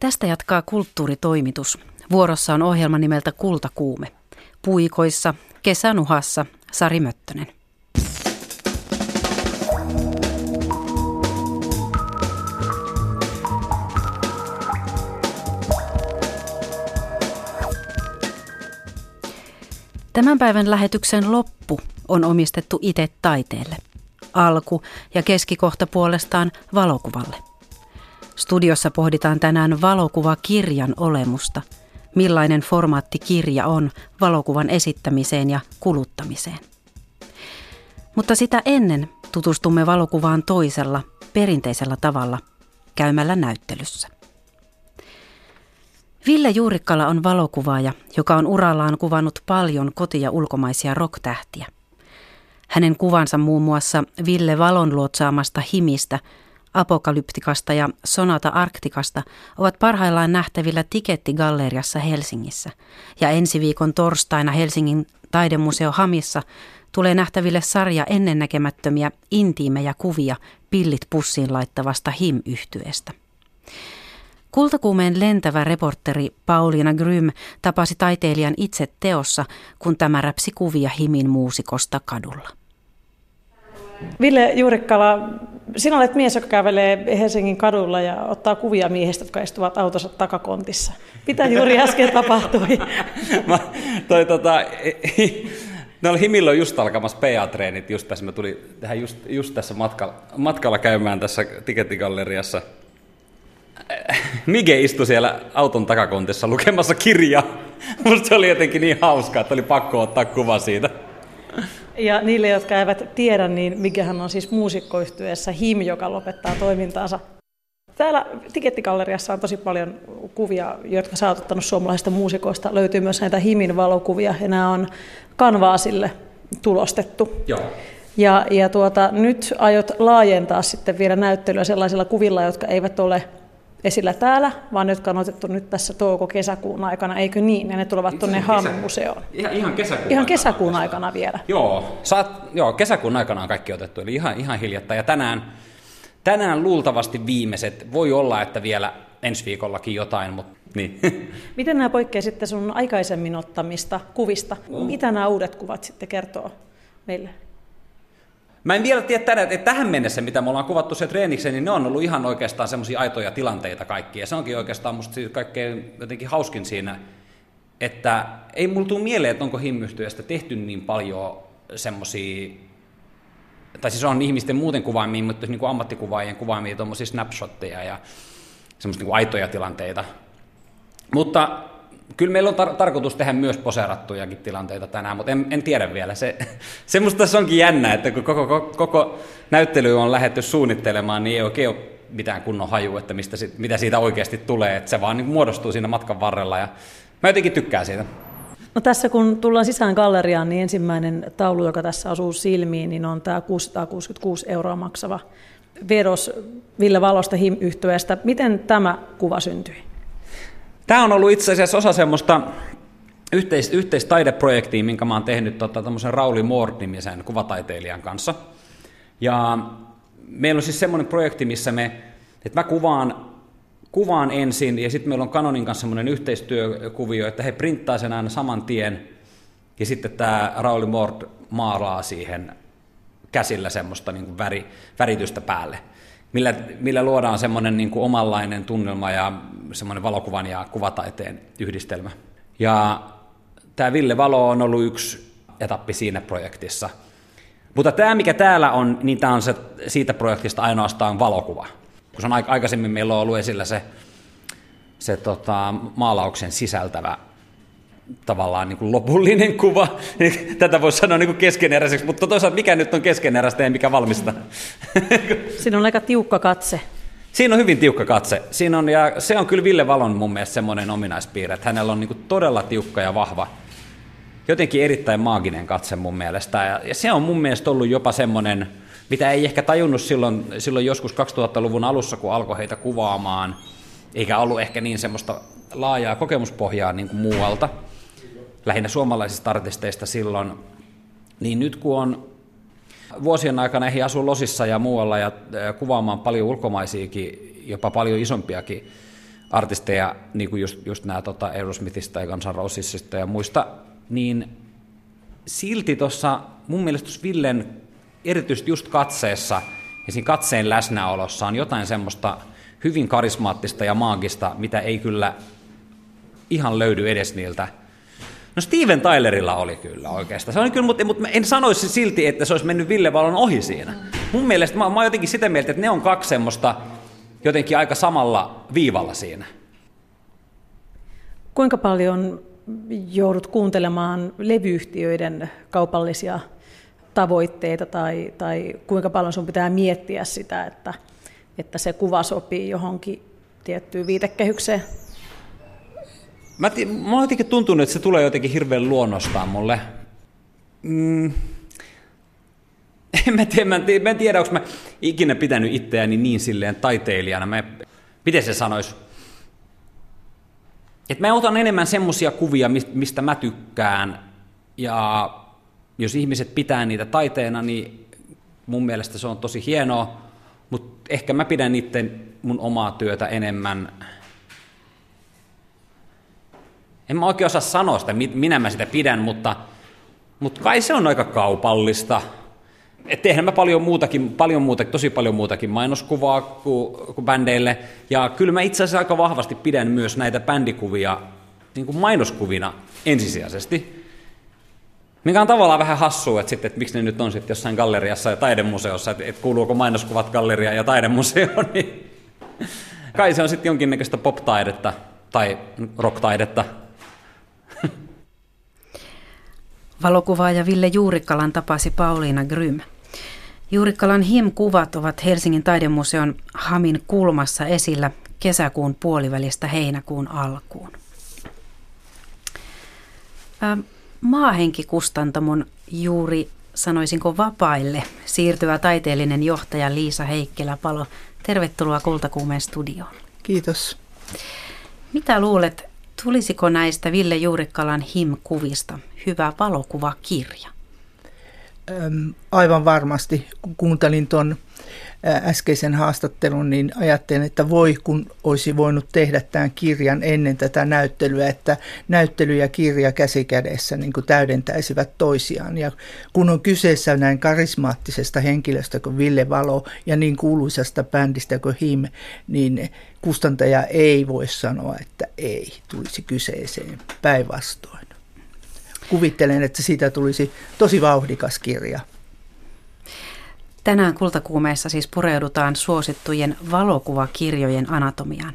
Tästä jatkaa kulttuuritoimitus. Vuorossa on ohjelma nimeltä Kultakuume. Puikoissa, kesänuhassa, Sari Möttönen. Tämän päivän lähetyksen loppu on omistettu itse taiteelle. Alku ja keskikohta puolestaan valokuvalle. Studiossa pohditaan tänään valokuvakirjan olemusta. Millainen formaatti kirja on valokuvan esittämiseen ja kuluttamiseen. Mutta sitä ennen tutustumme valokuvaan toisella, perinteisellä tavalla, käymällä näyttelyssä. Ville Juurikkala on valokuvaaja, joka on urallaan kuvannut paljon koti- ja ulkomaisia rocktähtiä. Hänen kuvansa muun muassa Ville Valon luotsaamasta himistä, apokalyptikasta ja sonata arktikasta ovat parhaillaan nähtävillä Tiketti-galleriassa Helsingissä. Ja ensi viikon torstaina Helsingin taidemuseo Hamissa tulee nähtäville sarja ennennäkemättömiä intiimejä kuvia pillit pussiin laittavasta him-yhtyeestä. Kultakuumeen lentävä reporteri Pauliina Grym tapasi taiteilijan itse teossa, kun tämä räpsi kuvia Himin muusikosta kadulla. Ville Juurikkala, sinä olet mies, joka kävelee Helsingin kadulla ja ottaa kuvia miehistä, jotka istuvat autossa takakontissa. Mitä juuri äsken tapahtui? Mä, toi, tota, No Himillä on just alkamassa PA-treenit, just tässä. Mä tulin tähän just, just tässä matkalla, matkalla käymään tässä tikettigalleriassa – Mige istui siellä auton takakontissa lukemassa kirjaa. Musta se oli jotenkin niin hauskaa, että oli pakko ottaa kuva siitä. Ja niille, jotka eivät tiedä, niin Migehän on siis muusikkoyhtyessä HIM, joka lopettaa toimintaansa. Täällä Tikettikalleriassa on tosi paljon kuvia, jotka sä oot ottanut suomalaisista muusikoista. Löytyy myös näitä HIMin valokuvia, ja nämä on kanvaasille tulostettu. Joo. Ja, ja tuota, nyt aiot laajentaa sitten vielä näyttelyä sellaisilla kuvilla, jotka eivät ole esillä täällä, vaan jotka on otettu nyt tässä touko-kesäkuun aikana, eikö niin? Ja ne tulevat tuonne HAM-museoon. Ihan, ihan kesäkuun, ihan kesäkuun aikana, aikana vielä. Joo, saat, joo, kesäkuun aikana on kaikki otettu, eli ihan, ihan hiljattain. Ja tänään, tänään luultavasti viimeiset. Voi olla, että vielä ensi viikollakin jotain, mutta niin. Miten nämä poikkeaa sitten sun aikaisemmin ottamista kuvista? Mitä nämä uudet kuvat sitten kertoo meille? Mä en vielä tiedä tänään, että tähän mennessä, mitä me ollaan kuvattu se treenikseen, niin ne on ollut ihan oikeastaan semmoisia aitoja tilanteita kaikki. Ja se onkin oikeastaan musta kaikkein jotenkin hauskin siinä, että ei mulla tule mieleen, että onko himmyhtyöstä tehty niin paljon semmoisia, tai siis on ihmisten muuten kuvaamia, mutta niin kuin ammattikuvaajien kuvaamia tuommoisia snapshotteja ja semmoisia niin aitoja tilanteita. Mutta kyllä meillä on tar- tarkoitus tehdä myös poseerattujakin tilanteita tänään, mutta en, en tiedä vielä. Se, se musta tässä onkin jännä, että kun koko, koko, koko näyttely on lähdetty suunnittelemaan, niin ei oikein ole mitään kunnon haju, että mistä, mitä siitä oikeasti tulee. Että se vaan niin muodostuu siinä matkan varrella ja mä jotenkin tykkään siitä. No tässä kun tullaan sisään galleriaan, niin ensimmäinen taulu, joka tässä asuu silmiin, niin on tämä 666 euroa maksava vedos Ville Valosta him Miten tämä kuva syntyi? Tämä on ollut itse asiassa osa semmoista yhteis- yhteistaideprojektia, minkä mä oon tehnyt tota, Rauli Moore-nimisen kuvataiteilijan kanssa. Ja meillä on siis semmoinen projekti, missä me, että mä kuvaan, kuvaan ensin, ja sitten meillä on Canonin kanssa semmoinen yhteistyökuvio, että he printtaa sen aina saman tien, ja sitten tämä Rauli Moore maalaa siihen käsillä semmoista niin väri, väritystä päälle millä, millä luodaan semmoinen niin kuin omanlainen tunnelma ja semmoinen valokuvan ja kuvataiteen yhdistelmä. Ja tämä Ville Valo on ollut yksi etappi siinä projektissa. Mutta tämä, mikä täällä on, niin tämä on se, siitä projektista ainoastaan valokuva. Kun se on aikaisemmin meillä on ollut esillä se, se tota, maalauksen sisältävä tavallaan niin kuin lopullinen kuva. Tätä voisi sanoa niin kuin keskeneräiseksi, mutta toisaalta mikä nyt on keskeneräistä ja mikä valmista? Siinä on aika tiukka katse. Siinä on hyvin tiukka katse. Siinä on, ja se on kyllä Ville Valon mun mielestä semmoinen ominaispiirre, että hänellä on niin kuin todella tiukka ja vahva, jotenkin erittäin maaginen katse mun mielestä. Ja, ja se on mun mielestä ollut jopa semmoinen, mitä ei ehkä tajunnut silloin, silloin joskus 2000-luvun alussa, kun alkoi heitä kuvaamaan, eikä ollut ehkä niin semmoista laajaa kokemuspohjaa niin kuin muualta lähinnä suomalaisista artisteista silloin, niin nyt kun on vuosien aikana ehdi asua Losissa ja muualla ja kuvaamaan paljon ulkomaisiakin, jopa paljon isompiakin artisteja, niin kuin just, just nämä tota Aerosmithista ja Guns Rosesista ja muista, niin silti tuossa mun mielestä Villen erityisesti just katseessa ja siinä katseen läsnäolossa on jotain semmoista hyvin karismaattista ja maagista, mitä ei kyllä ihan löydy edes niiltä. No Steven Tylerilla oli kyllä oikeastaan. Se oli kyllä, mutta, mutta en sanoisi silti, että se olisi mennyt Ville Valon ohi siinä. Mun mielestä mä, mä oon jotenkin sitä mieltä, että ne on kaksi semmoista jotenkin aika samalla viivalla siinä. Kuinka paljon joudut kuuntelemaan levyyhtiöiden kaupallisia tavoitteita tai, tai kuinka paljon sun pitää miettiä sitä, että, että se kuva sopii johonkin tiettyyn viitekehykseen? Mä, tii, mä jotenkin tuntunut, että se tulee jotenkin hirveän luonnostaan mulle. Mm. En mä tiedä, mä en tiedä, onko mä ikinä pitänyt itseäni niin silleen taiteilijana. Mä, miten se sanoisi? Et mä otan enemmän semmosia kuvia, mistä mä tykkään, ja jos ihmiset pitää niitä taiteena, niin mun mielestä se on tosi hienoa, mutta ehkä mä pidän niiden mun omaa työtä enemmän. En mä oikein osaa sanoa sitä, minä mä sitä pidän, mutta, mutta kai se on aika kaupallista. Et tehdään mä paljon muutakin, paljon muutakin, tosi paljon muutakin mainoskuvaa kuin, kuin bändeille. Ja kyllä mä itse asiassa aika vahvasti pidän myös näitä bändikuvia niin kuin mainoskuvina ensisijaisesti. Mikä on tavallaan vähän hassua, että, sitten, että miksi ne nyt on sitten jossain galleriassa ja taidemuseossa, että, että kuuluuko mainoskuvat galleria ja taidemuseoon, niin kai se on sitten jonkinnäköistä pop-taidetta tai rock-taidetta. Valokuvaaja Ville Juurikkalan tapasi Pauliina Grym. Juurikkalan HIM-kuvat ovat Helsingin taidemuseon Hamin kulmassa esillä kesäkuun puolivälistä heinäkuun alkuun. Maahenkikustantamon juuri sanoisinko vapaille siirtyvä taiteellinen johtaja Liisa Heikkelä-Palo. Tervetuloa Kultakuumeen studioon. Kiitos. Mitä luulet, tulisiko näistä Ville Juurikkalan HIM-kuvista hyvä valokuvakirja? Aivan varmasti. Kuuntelin tuon äskeisen haastattelun, niin ajattelin, että voi kun olisi voinut tehdä tämän kirjan ennen tätä näyttelyä, että näyttely ja kirja käsikädessä niin kuin täydentäisivät toisiaan. Ja kun on kyseessä näin karismaattisesta henkilöstä kuin Ville Valo ja niin kuuluisasta bändistä kuin Him, niin kustantaja ei voi sanoa, että ei tulisi kyseeseen päinvastoin. Kuvittelen, että siitä tulisi tosi vauhdikas kirja. Tänään kultakuumeessa siis pureudutaan suosittujen valokuvakirjojen anatomiaan.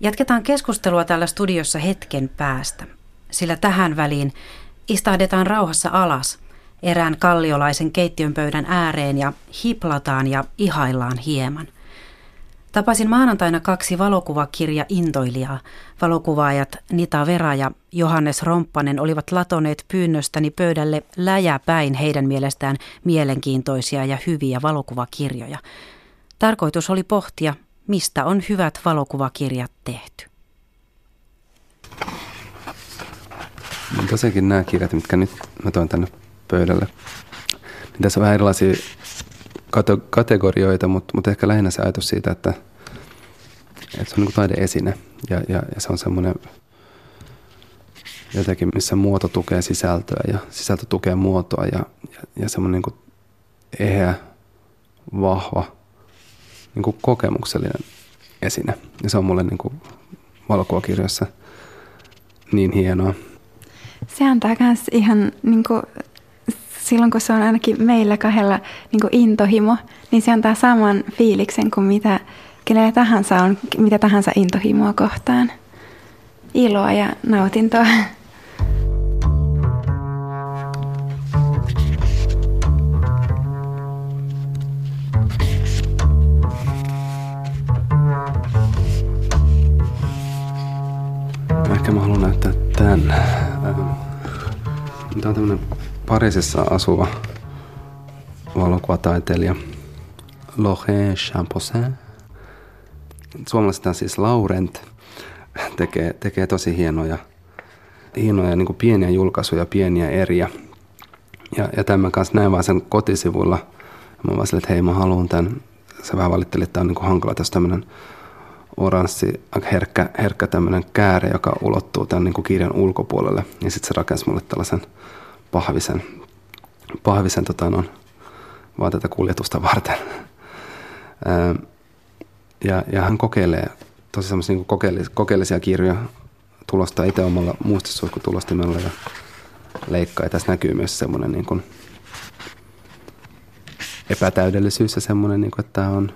Jatketaan keskustelua täällä studiossa hetken päästä, sillä tähän väliin istahdetaan rauhassa alas erään kalliolaisen keittiönpöydän ääreen ja hiplataan ja ihaillaan hieman – Tapasin maanantaina kaksi valokuvakirja-intoilijaa. Valokuvaajat Nita Vera ja Johannes Romppanen olivat latoneet pyynnöstäni pöydälle läjäpäin heidän mielestään mielenkiintoisia ja hyviä valokuvakirjoja. Tarkoitus oli pohtia, mistä on hyvät valokuvakirjat tehty. No tosiaankin nämä kirjat, mitkä nyt mä toin tänne pöydälle, niin tässä on vähän erilaisia kategorioita, mutta, mutta ehkä lähinnä se ajatus siitä, että, että se on niin taideesine ja, ja, ja se on semmoinen jotenkin, missä muoto tukee sisältöä ja sisältö tukee muotoa ja, ja, ja semmoinen niin eheä, vahva, niin kuin kokemuksellinen esine. Ja se on mulle niin kuin niin hienoa. Se antaa myös ihan niin kuin silloin kun se on ainakin meillä kahdella niin intohimo, niin se antaa saman fiiliksen kuin mitä kenellä tahansa on, mitä tahansa intohimoa kohtaan. Iloa ja nautintoa. Ehkä mä haluan näyttää tämän. Tämä on tämmöinen Pariisissa asuva valokuvataiteilija Laurent Champosin. Suomalaisesta siis Laurent tekee, tekee tosi hienoja, hienoja niin pieniä julkaisuja, pieniä eriä. Ja, ja tämän kanssa näin vaan sen kotisivulla. Mä vaan sille, että hei mä haluan tämän. Se vähän valitteli, että tämä on niin hankala, tässä tämmöinen oranssi, herkkä, herkkä tämmöinen kääre, joka ulottuu tämän niin kirjan ulkopuolelle. Ja sitten se rakensi mulle tällaisen pahvisen, pahvisen tota, no, vaan tätä kuljetusta varten. ja, ja hän kokeilee tosi semmoisia niin kokeellisia, kirjoja, tulosta itse omalla muistissuihkutulostimella ja leikkaa. Ja tässä näkyy myös semmoinen niin kuin epätäydellisyys ja semmoinen, niin kuin, että tämä on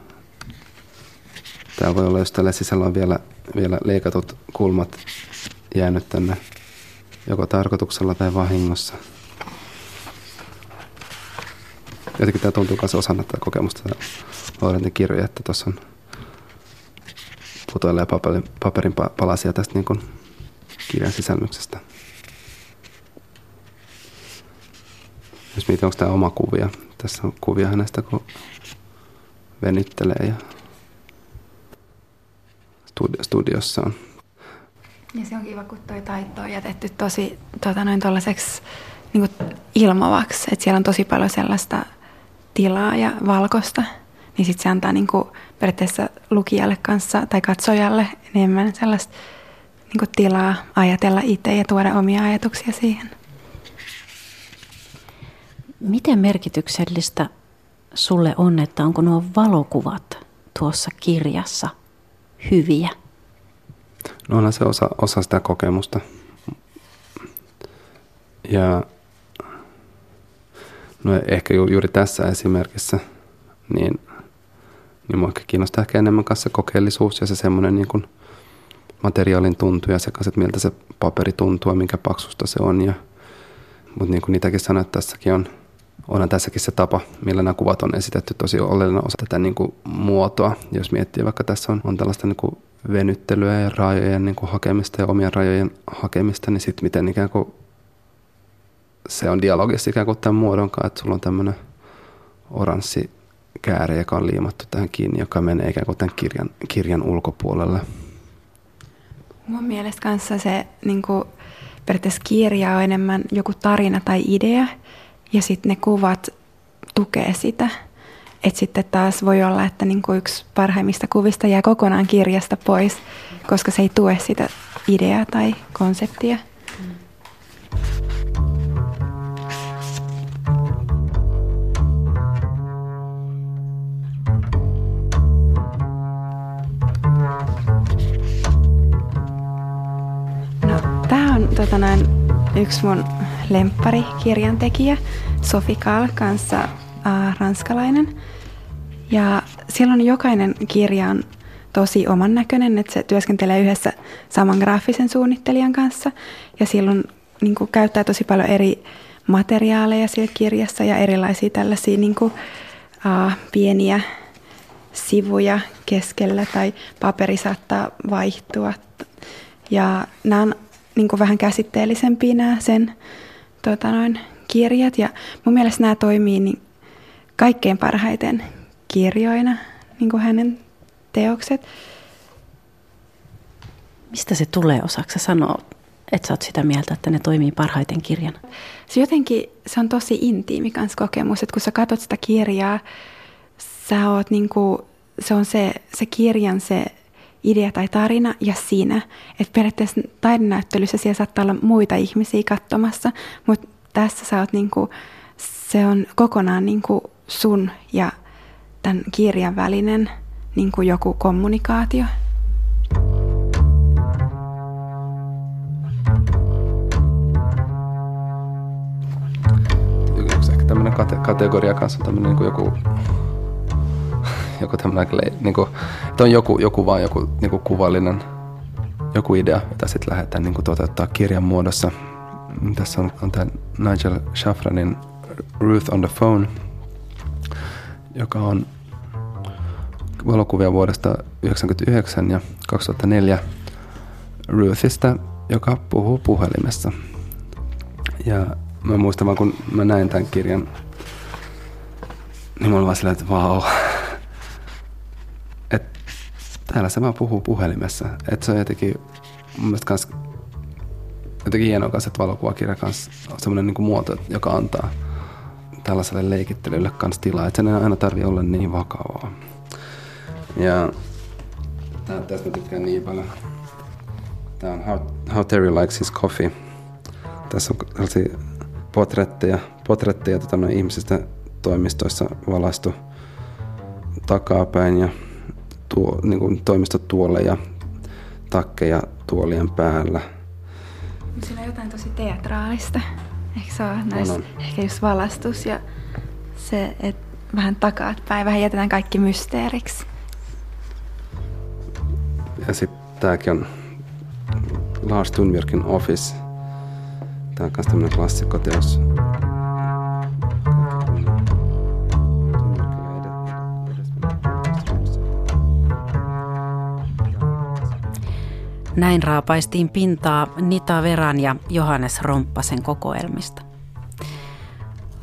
Tämä voi olla, jos tällä sisällä on vielä, vielä leikatut kulmat jäänyt tänne joko tarkoituksella tai vahingossa. Jotenkin tämä tuntuu myös osana tätä kokemusta Laurentin kirjoja, että tuossa on putoilee paperin, paperin palasia tästä niin kuin kirjan sisällyksestä. Jos mietin, onko tämä oma kuvia. Tässä on kuvia hänestä, kun venyttelee ja studiossaan. Ja se on kiva, kun toi taito on jätetty tosi tuota, noin niin ilmavaksi, että siellä on tosi paljon sellaista tilaa ja valkosta, niin sitten se antaa niin kuin, periaatteessa lukijalle kanssa tai katsojalle enemmän sellaista niin kuin, tilaa ajatella itse ja tuoda omia ajatuksia siihen. Miten merkityksellistä sulle on, että onko nuo valokuvat tuossa kirjassa – hyviä? No onhan se osa, osa sitä kokemusta. Ja no ehkä ju, juuri tässä esimerkissä, niin, niin mua kiinnostaa ehkä enemmän kanssa kokeellisuus ja se semmoinen niin materiaalin tuntu ja se kanssa, että miltä se paperi tuntuu ja minkä paksusta se on. Ja, mutta niin kuin niitäkin sanoit, tässäkin on onhan tässäkin se tapa, millä nämä kuvat on esitetty tosi oleellinen osa tätä niin kuin muotoa. Jos miettii, vaikka tässä on, on tällaista niin kuin venyttelyä ja rajojen niin kuin hakemista ja omien rajojen hakemista, niin sitten miten ikään kuin se on dialogissa ikään kuin tämän muodon kanssa, että sulla on tämmöinen oranssi kääre, joka on liimattu tähän kiinni, joka menee ikään kuin tämän kirjan, kirjan ulkopuolelle. Mun mielestä kanssa se niin kuin, periaatteessa kirja on enemmän joku tarina tai idea, ja sitten ne kuvat tukee sitä. Että sitten taas voi olla, että niinku yksi parhaimmista kuvista jää kokonaan kirjasta pois, koska se ei tue sitä ideaa tai konseptia. On tota noin, yksi mun lemppari kirjantekijä Sofi Kahl kanssa äh, ranskalainen. Ja silloin jokainen kirja on tosi oman näköinen, että se työskentelee yhdessä saman graafisen suunnittelijan kanssa. Ja silloin niin kuin, käyttää tosi paljon eri materiaaleja siellä kirjassa ja erilaisia tällaisia niin kuin, äh, pieniä sivuja keskellä tai paperi saattaa vaihtua. Ja nämä on niin kuin, vähän käsitteellisempiä nämä sen tota noin, kirjat ja mun mielestä nämä toimii niin kaikkein parhaiten kirjoina, niin kuin hänen teokset. Mistä se tulee? Osaksi sanoa, että sä oot sitä mieltä, että ne toimii parhaiten kirjana? Se jotenkin, se on tosi intiimi kans kokemus, että kun sä katsot sitä kirjaa, sä oot niin kuin, se on se, se kirjan se idea tai tarina ja sinä. Että periaatteessa taidenäyttelyssä siellä saattaa olla muita ihmisiä katsomassa, mutta tässä sä oot niinku, se on kokonaan niinku sun ja tämän kirjan välinen niinku joku kommunikaatio. Yksi ehkä tämmöinen kate- kategoria kanssa tämmöinen niin joku joku tämmöinen, niin kuin, että on joku, joku vaan joku niin kuin kuvallinen joku idea, jota sitten lähdetään niin kuin toteuttaa kirjan muodossa. Tässä on, on tämä Nigel Shafranin Ruth on the Phone, joka on valokuvia vuodesta 1999 ja 2004 Ruthista, joka puhuu puhelimessa. Ja mä muistan vaan, kun mä näin tämän kirjan, niin olin vaan silleen, että vau, täällä se vaan puhuu puhelimessa. Että se on jotenkin mun mielestä kans, jotenkin hienoa kanssa, että valokuvakirja kanssa on semmoinen niin muoto, joka antaa tällaiselle leikittelylle kanssa tilaa, että sen ei aina tarvi olla niin vakavaa. Ja Tää, tästä tykkään niin paljon. Tää on How, How Terry Likes His Coffee. Tässä on sellaisia potretteja, potretteja tota, ihmisistä toimistoissa valaistu takapäin ja tuo, niin kuin toimistotuoleja, takkeja tuolien päällä. Siinä on jotain tosi teatraalista. Eikö se ole näissä, ehkä just valastus ja se, että vähän takaat päin, vähän jätetään kaikki mysteeriksi. Ja sitten tääkin on Lars Thunbjörkin Office. Tää on myös tämmönen klassikkoteos. Näin raapaistiin pintaa Nita Veran ja Johannes Romppasen kokoelmista.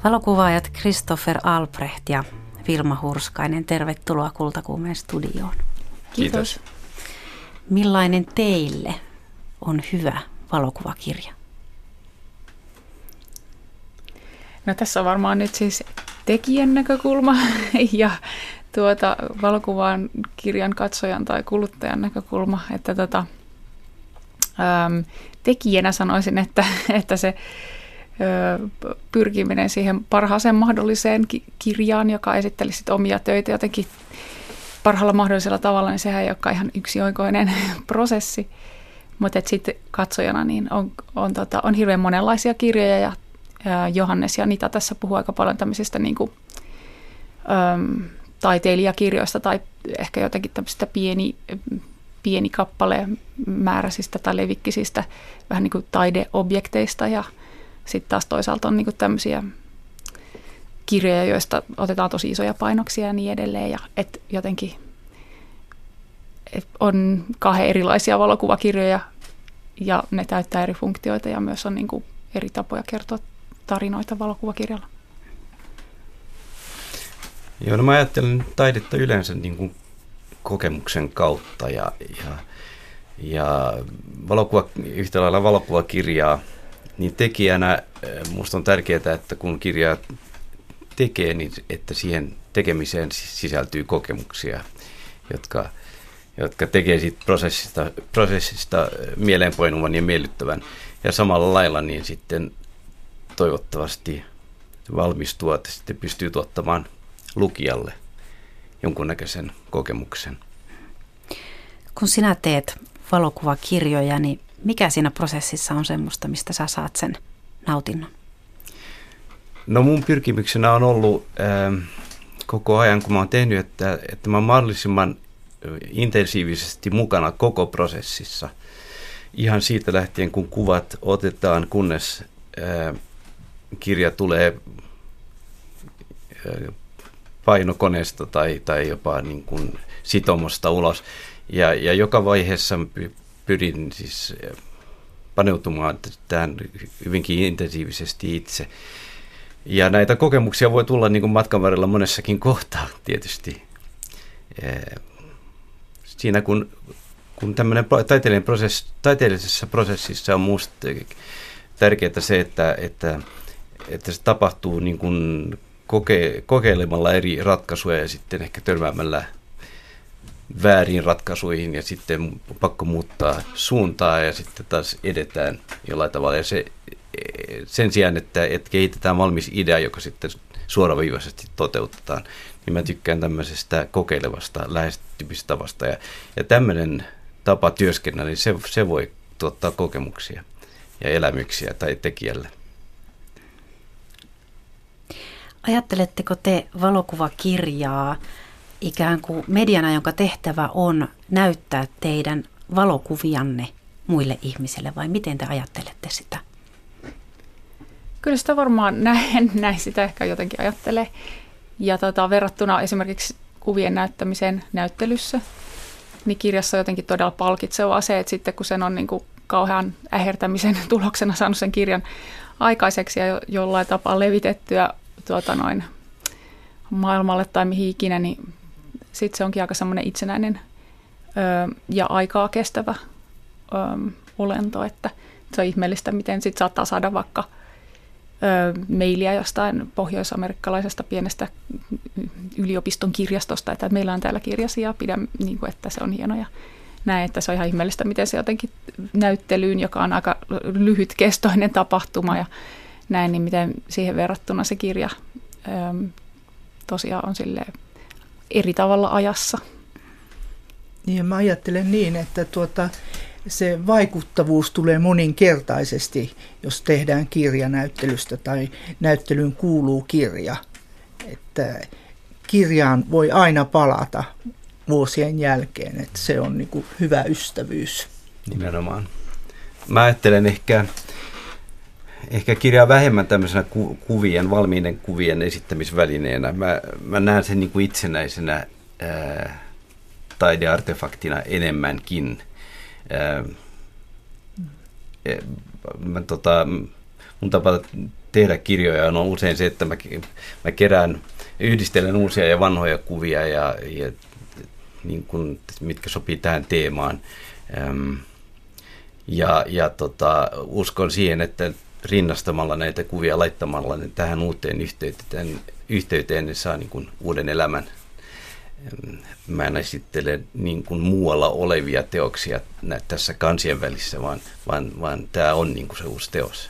Valokuvaajat Christopher Albrecht ja Vilma Hurskainen, tervetuloa Kultakuumeen studioon. Kiitos. Millainen teille on hyvä valokuvakirja? No tässä on varmaan nyt siis tekijän näkökulma ja tuota, valokuvan kirjan katsojan tai kuluttajan näkökulma, että tota, äm, tekijänä sanoisin, että, että se pyrkiminen siihen parhaaseen mahdolliseen ki- kirjaan, joka esitteli sit omia töitä jotenkin parhaalla mahdollisella tavalla, niin sehän ei olekaan ihan yksioikoinen prosessi. Mutta sitten katsojana niin on, on, tota, on hirveän monenlaisia kirjoja ja, ja Johannes ja Nita tässä puhuu aika paljon tämmöisistä niin kuin, äm, taiteilijakirjoista tai ehkä jotenkin tämmöisistä pieni, pieni kappale määräisistä tai levikkisistä vähän niin kuin taideobjekteista ja sitten taas toisaalta on niin kuin tämmöisiä kirjoja, joista otetaan tosi isoja painoksia ja niin edelleen ja et jotenkin et on kahden erilaisia valokuvakirjoja ja ne täyttää eri funktioita ja myös on niin kuin eri tapoja kertoa tarinoita valokuvakirjalla. Joo, no mä ajattelen taidetta yleensä niin kuin kokemuksen kautta ja, ja, ja valokuva, yhtä lailla valokuvakirjaa, niin tekijänä minusta on tärkeää, että kun kirjaa tekee, niin että siihen tekemiseen sisältyy kokemuksia, jotka, jotka tekee siitä prosessista, prosessista mieleenpoinuvan ja miellyttävän. Ja samalla lailla niin sitten toivottavasti valmis tuote sitten pystyy tuottamaan lukijalle jonkunnäköisen kokemuksen. Kun sinä teet valokuvakirjoja, niin mikä siinä prosessissa on semmoista, mistä sä saat sen nautinnon? No mun pyrkimyksenä on ollut äh, koko ajan, kun mä oon tehnyt, että, että mä oon mahdollisimman intensiivisesti mukana koko prosessissa. Ihan siitä lähtien, kun kuvat otetaan, kunnes äh, kirja tulee äh, painokoneesta tai, tai jopa niin kuin sitomosta ulos. Ja, ja joka vaiheessa pyrin siis paneutumaan tähän hyvinkin intensiivisesti itse. Ja näitä kokemuksia voi tulla niin kuin matkan varrella monessakin kohtaa tietysti. Siinä kun, kun tämmöinen taiteellinen prosess, taiteellisessa prosessissa on minusta tärkeää se, että, että, että se tapahtuu niin kuin koke, kokeilemalla eri ratkaisuja ja sitten ehkä törmäämällä väärin ratkaisuihin ja sitten pakko muuttaa suuntaa ja sitten taas edetään jollain tavalla. Ja se, sen sijaan, että, että kehitetään valmis idea, joka sitten suoraviivaisesti toteutetaan, niin mä tykkään tämmöisestä kokeilevasta lähestymistavasta. Ja, ja tämmöinen tapa työskennellä, niin se, se voi tuottaa kokemuksia ja elämyksiä tai tekijälle. Ajatteletteko te valokuvakirjaa ikään kuin mediana, jonka tehtävä on näyttää teidän valokuvianne muille ihmisille vai miten te ajattelette sitä? Kyllä sitä varmaan näin, näin sitä ehkä jotenkin ajattelee. Ja tota, verrattuna esimerkiksi kuvien näyttämiseen näyttelyssä, niin kirjassa on jotenkin todella palkitsevaa se, että sitten kun sen on niin kuin kauhean ähertämisen tuloksena saanut sen kirjan aikaiseksi ja jollain tapaa levitettyä tuota noin, maailmalle tai mihin ikinä, niin sitten se onkin aika semmoinen itsenäinen ö, ja aikaa kestävä ö, olento, että se on ihmeellistä, miten sitten saattaa saada vaikka mailia jostain pohjoisamerikkalaisesta pienestä yliopiston kirjastosta, että meillä on täällä kirjasi ja pidän, niin kuin, että se on hieno ja näin, että se on ihan ihmeellistä, miten se jotenkin näyttelyyn, joka on aika lyhytkestoinen tapahtuma ja näin, niin miten siihen verrattuna se kirja tosiaan on sille eri tavalla ajassa. Niin, mä ajattelen niin, että tuota, se vaikuttavuus tulee moninkertaisesti, jos tehdään kirjanäyttelystä tai näyttelyyn kuuluu kirja. Että kirjaan voi aina palata vuosien jälkeen, että se on niin kuin hyvä ystävyys. Nimenomaan. Mä ajattelen ehkä, ehkä kirjaa vähemmän tämmöisenä ku, kuvien, valmiiden kuvien esittämisvälineenä. Mä, mä näen sen niin kuin itsenäisenä ää, taideartefaktina enemmänkin – mä, tota, mun tapa tehdä kirjoja on usein se, että mä, mä kerään, yhdistelen uusia ja vanhoja kuvia, ja, ja niin kun, mitkä sopii tähän teemaan. Ja, ja tota, uskon siihen, että rinnastamalla näitä kuvia laittamalla ne tähän uuteen yhteyteen, yhteyteen ne saa niin kuin uuden elämän mä en esittele niin kuin muualla olevia teoksia tässä kansien välissä, vaan, vaan, vaan tämä on niin kuin se uusi teos.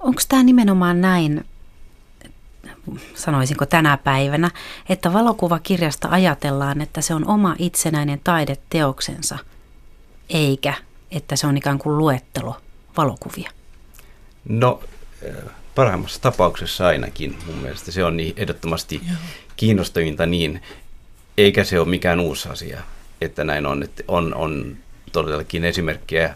Onko tämä nimenomaan näin, sanoisinko tänä päivänä, että valokuvakirjasta ajatellaan, että se on oma itsenäinen taideteoksensa, eikä että se on ikään kuin luettelo valokuvia? No parhaimmassa tapauksessa ainakin mun mielestä se on niin ehdottomasti Joo. kiinnostavinta niin, eikä se ole mikään uusi asia, että näin on. Että on, on todellakin esimerkkejä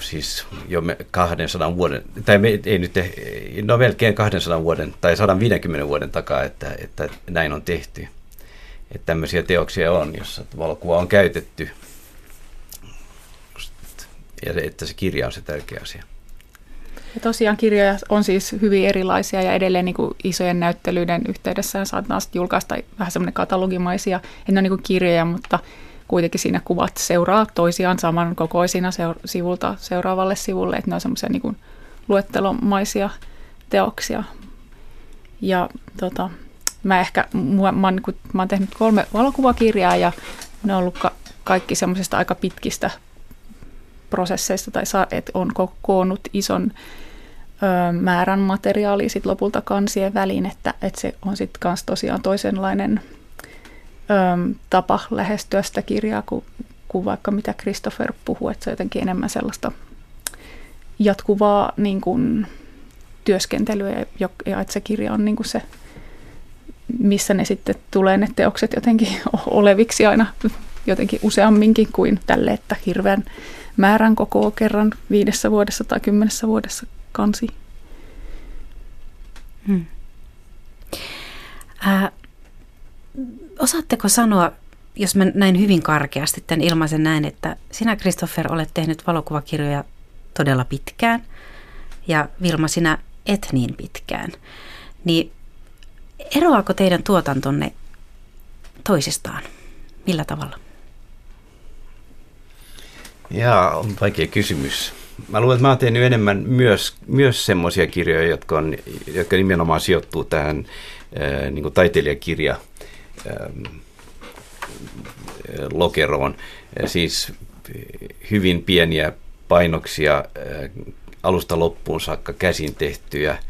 siis jo 200 vuoden, tai me, ei nyt, no melkein 200 vuoden tai 150 vuoden takaa, että, että näin on tehty. Että tämmöisiä teoksia on, jossa valokuva on käytetty ja että se kirja on se tärkeä asia. Ja tosiaan kirjoja on siis hyvin erilaisia ja edelleen niin kuin isojen näyttelyiden yhteydessä saatetaan julkaista vähän semmoinen katalogimaisia, en ole niin kuin kirjoja, mutta kuitenkin siinä kuvat seuraa toisiaan samankokoisina seur- sivulta seuraavalle sivulle, että ne on semmoisia niin luettelomaisia teoksia. Ja tota, mä ehkä, mä, mä, niin kuin, mä oon tehnyt kolme valokuvakirjaa ja ne on ollut ka- kaikki semmoisista aika pitkistä prosesseista tai saa, että on koonnut ison määrän materiaalia sit lopulta kansien väliin, että, että se on sitten kans tosiaan toisenlainen tapa lähestyä sitä kirjaa kuin, kuin vaikka mitä Christopher puhuu, että se on jotenkin enemmän sellaista jatkuvaa niin kuin, työskentelyä ja, ja että se kirja on niin kuin se, missä ne sitten tulee ne teokset jotenkin oleviksi aina jotenkin useamminkin kuin tälle, että hirveän määrän koko kerran viidessä vuodessa tai kymmenessä vuodessa kansi. Hmm. Äh, osaatteko sanoa, jos mä näin hyvin karkeasti tämän ilmaisen näin, että sinä Christopher olet tehnyt valokuvakirjoja todella pitkään ja Vilma sinä et niin pitkään, niin eroaako teidän tuotantonne toisistaan? Millä tavalla? Jaa, on vaikea kysymys. Mä luulen, että mä oon tehnyt enemmän myös, myös semmoisia kirjoja, jotka, on, jotka nimenomaan sijoittuu tähän ää, niin taiteilijakirja ää, lokeroon. Siis hyvin pieniä painoksia ää, alusta loppuun saakka käsin tehtyjä –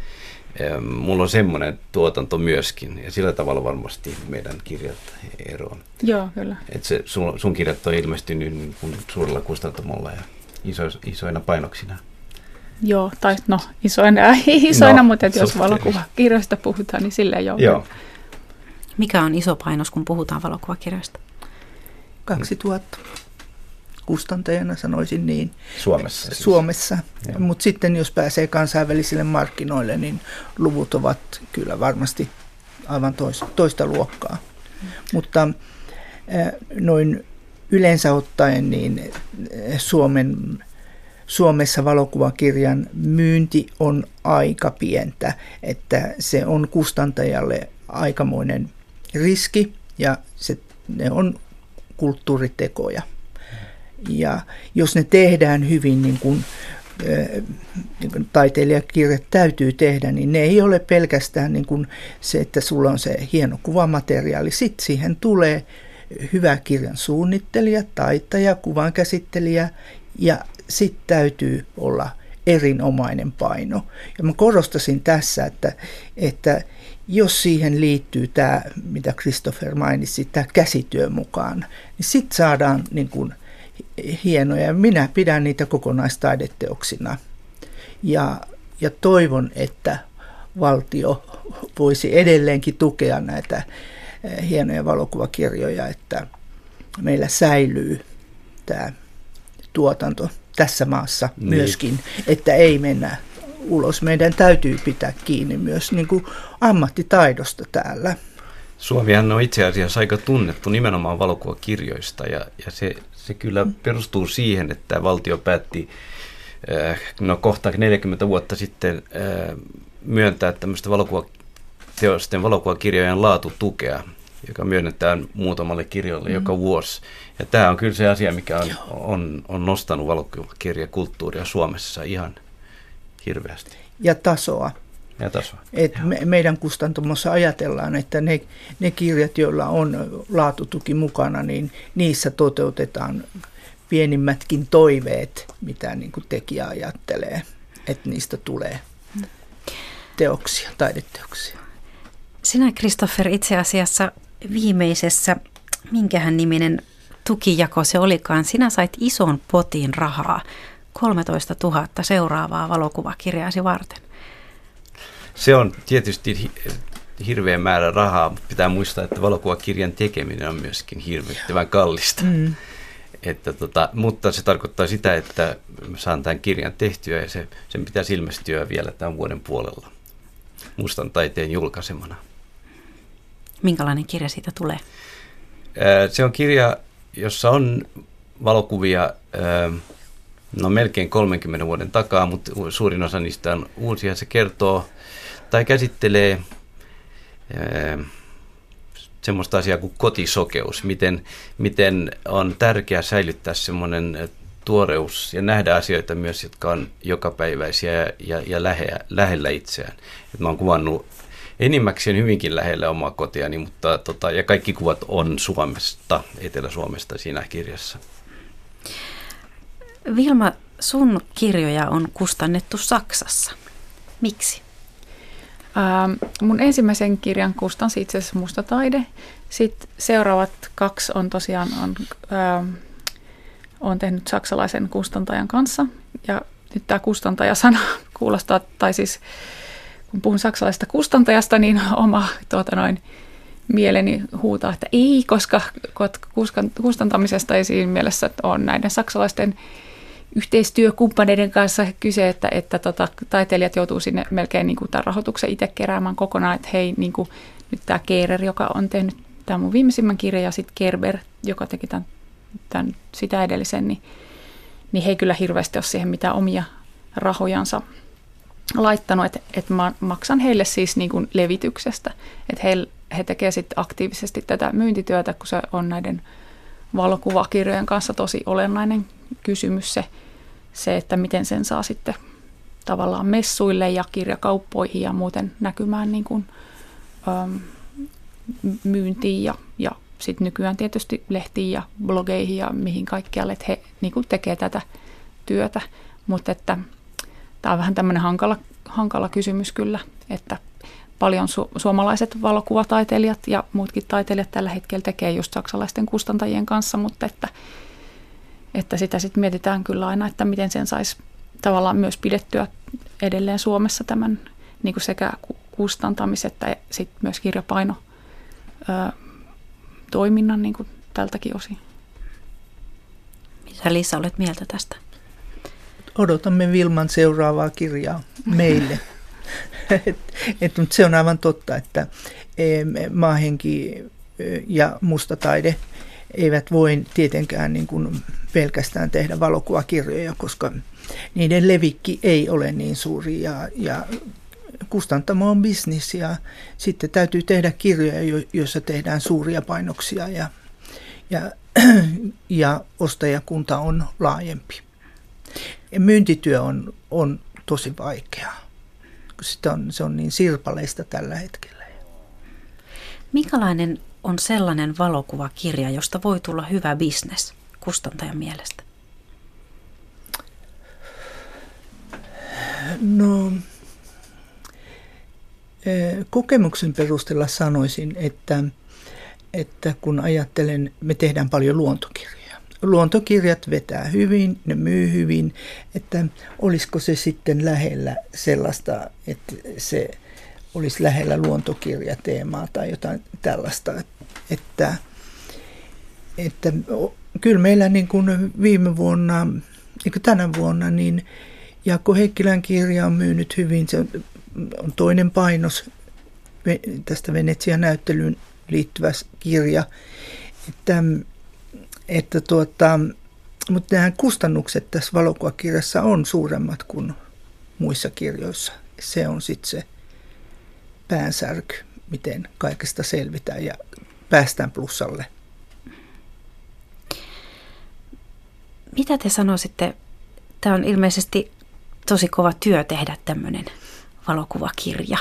Mulla on semmoinen tuotanto myöskin, ja sillä tavalla varmasti meidän kirjat eroon. Joo, kyllä. Et se, sun, sun kirjat on ilmestynyt niin kuin suurella kustantamolla ja iso, isoina painoksina. Joo, tai no isoina, isoina no, mutta jos valokuvakirjoista puhutaan, niin silleen joo. joo. Mikä on iso painos, kun puhutaan valokuvakirjoista? 2000 kustantajana, sanoisin niin. Suomessa siis. Suomessa. Mutta sitten jos pääsee kansainvälisille markkinoille, niin luvut ovat kyllä varmasti aivan toista, toista luokkaa. Mutta noin yleensä ottaen niin Suomen, Suomessa valokuvakirjan myynti on aika pientä, että se on kustantajalle aikamoinen riski ja se, ne on kulttuuritekoja. Ja jos ne tehdään hyvin niin kuin niin taiteilijakirjat täytyy tehdä, niin ne ei ole pelkästään niin kuin se, että sulla on se hieno kuvamateriaali. Sitten siihen tulee hyvä kirjan suunnittelija, taitaja, kuvankäsittelijä ja sitten täytyy olla erinomainen paino. Ja mä korostasin tässä, että, että jos siihen liittyy tämä, mitä Christopher mainitsi, tämä käsityö mukaan, niin sitten saadaan niin kuin hienoja. Minä pidän niitä kokonaistaideteoksina. Ja, ja toivon, että valtio voisi edelleenkin tukea näitä eh, hienoja valokuvakirjoja, että meillä säilyy tämä tuotanto tässä maassa niin. myöskin, että ei mennä ulos. Meidän täytyy pitää kiinni myös niin kuin ammattitaidosta täällä. Suomihan on itse asiassa aika tunnettu nimenomaan valokuvakirjoista ja, ja se, se kyllä perustuu siihen, että valtio päätti äh, no kohta 40 vuotta sitten äh, myöntää tämmöistä valokuvateosten valokuvakirjojen laatutukea, joka myönnetään muutamalle kirjoille mm. joka vuosi. Ja tämä on kyllä se asia, mikä on, on, on nostanut valokuvakirjakulttuuria Suomessa ihan hirveästi. Ja tasoa. Ja tasoa. Et me, meidän kustantamossa ajatellaan, että ne, ne kirjat, joilla on laatutuki mukana, niin niissä toteutetaan pienimmätkin toiveet, mitä niin kuin tekijä ajattelee, että niistä tulee teoksia, taideteoksia. Sinä, Kristoffer, itse asiassa viimeisessä, minkähän niminen tukijako se olikaan, sinä sait ison potin rahaa, 13 000 seuraavaa valokuvakirjaasi varten. Se on tietysti hirveä määrä rahaa, mutta pitää muistaa, että valokuvakirjan tekeminen on myöskin hirvittävän kallista. Mm. Että tota, mutta se tarkoittaa sitä, että saan tämän kirjan tehtyä ja se, sen pitää ilmestyä vielä tämän vuoden puolella mustan taiteen julkaisemana. Minkälainen kirja siitä tulee? Se on kirja, jossa on valokuvia no melkein 30 vuoden takaa, mutta suurin osa niistä on uusia. Se kertoo tai käsittelee semmoista asiaa kuin kotisokeus, miten, miten on tärkeää säilyttää semmoinen tuoreus ja nähdä asioita myös, jotka on jokapäiväisiä ja, ja, ja lähellä, lähellä itseään. Et mä oon kuvannut enimmäkseen hyvinkin lähellä omaa kotiani, mutta tota, ja kaikki kuvat on Suomesta, Etelä-Suomesta siinä kirjassa. Vilma, sun kirjoja on kustannettu Saksassa. Miksi? Ähm, mun ensimmäisen kirjan kustansi itse asiassa Musta taide. Sitten seuraavat kaksi on tosiaan on, ähm, on tehnyt saksalaisen kustantajan kanssa. Ja nyt tämä kustantajasana kuulostaa, tai siis kun puhun saksalaisesta kustantajasta, niin oma tuota noin, mieleni huutaa, että ei, koska kustantamisesta ei siinä mielessä ole näiden saksalaisten yhteistyökumppaneiden kanssa kyse, että, että tota, taiteilijat joutuu sinne melkein niin kuin tämän rahoituksen itse keräämään kokonaan, että hei, niin kuin, nyt tämä Keerer, joka on tehnyt tämän mun viimeisimmän kirjan, ja sitten Kerber, joka teki tämän, tämän sitä edellisen, niin, niin he ei kyllä hirveästi ole siihen mitään omia rahojansa laittanut, että, että mä maksan heille siis niin kuin levityksestä, että he, he tekevät sitten aktiivisesti tätä myyntityötä, kun se on näiden valokuvakirjojen kanssa tosi olennainen kysymys se, se, että miten sen saa sitten tavallaan messuille ja kirjakauppoihin ja muuten näkymään niin kuin, äm, myyntiin ja, ja sitten nykyään tietysti lehtiin ja blogeihin ja mihin kaikkialle, että he niin kuin tekee tätä työtä, mutta että tämä on vähän tämmöinen hankala, hankala kysymys kyllä, että paljon su- suomalaiset valokuvataiteilijat ja muutkin taiteilijat tällä hetkellä tekee just saksalaisten kustantajien kanssa, mutta että, että sitä sitten mietitään kyllä aina, että miten sen saisi tavallaan myös pidettyä edelleen Suomessa tämän niin kuin sekä kustantamis- että sitten myös kirjapaino ö, toiminnan niin kuin tältäkin osin. Mitä Liisa olet mieltä tästä? Odotamme Vilman seuraavaa kirjaa meille. et, et, mutta se on aivan totta, että maahenki ja musta taide eivät voi tietenkään niin kuin pelkästään tehdä valokuvakirjoja, koska niiden levikki ei ole niin suuri ja, ja kustantamo on bisnis ja sitten täytyy tehdä kirjoja, joissa tehdään suuria painoksia ja, ja, ja ostajakunta on laajempi. Ja myyntityö on, on tosi vaikeaa, Sitä on, se on niin sirpaleista tällä hetkellä. Minkälainen on sellainen valokuvakirja, josta voi tulla hyvä bisnes kustantajan mielestä? No, kokemuksen perusteella sanoisin, että, että kun ajattelen, me tehdään paljon luontokirjoja. Luontokirjat vetää hyvin, ne myy hyvin, että olisiko se sitten lähellä sellaista, että se olisi lähellä luontokirjateemaa tai jotain tällaista, että, että kyllä meillä niin kuin viime vuonna, niin kuin tänä vuonna, niin Jaakko Heikkilän kirja on myynyt hyvin. Se on toinen painos tästä Venetsian näyttelyyn liittyvä kirja. Että, että tuota, mutta nämä kustannukset tässä valokuvakirjassa on suuremmat kuin muissa kirjoissa. Se on sitten se päänsärky, miten kaikesta selvitään ja päästään plussalle. Mitä te sanoisitte? Tämä on ilmeisesti tosi kova työ tehdä tämmöinen valokuvakirja.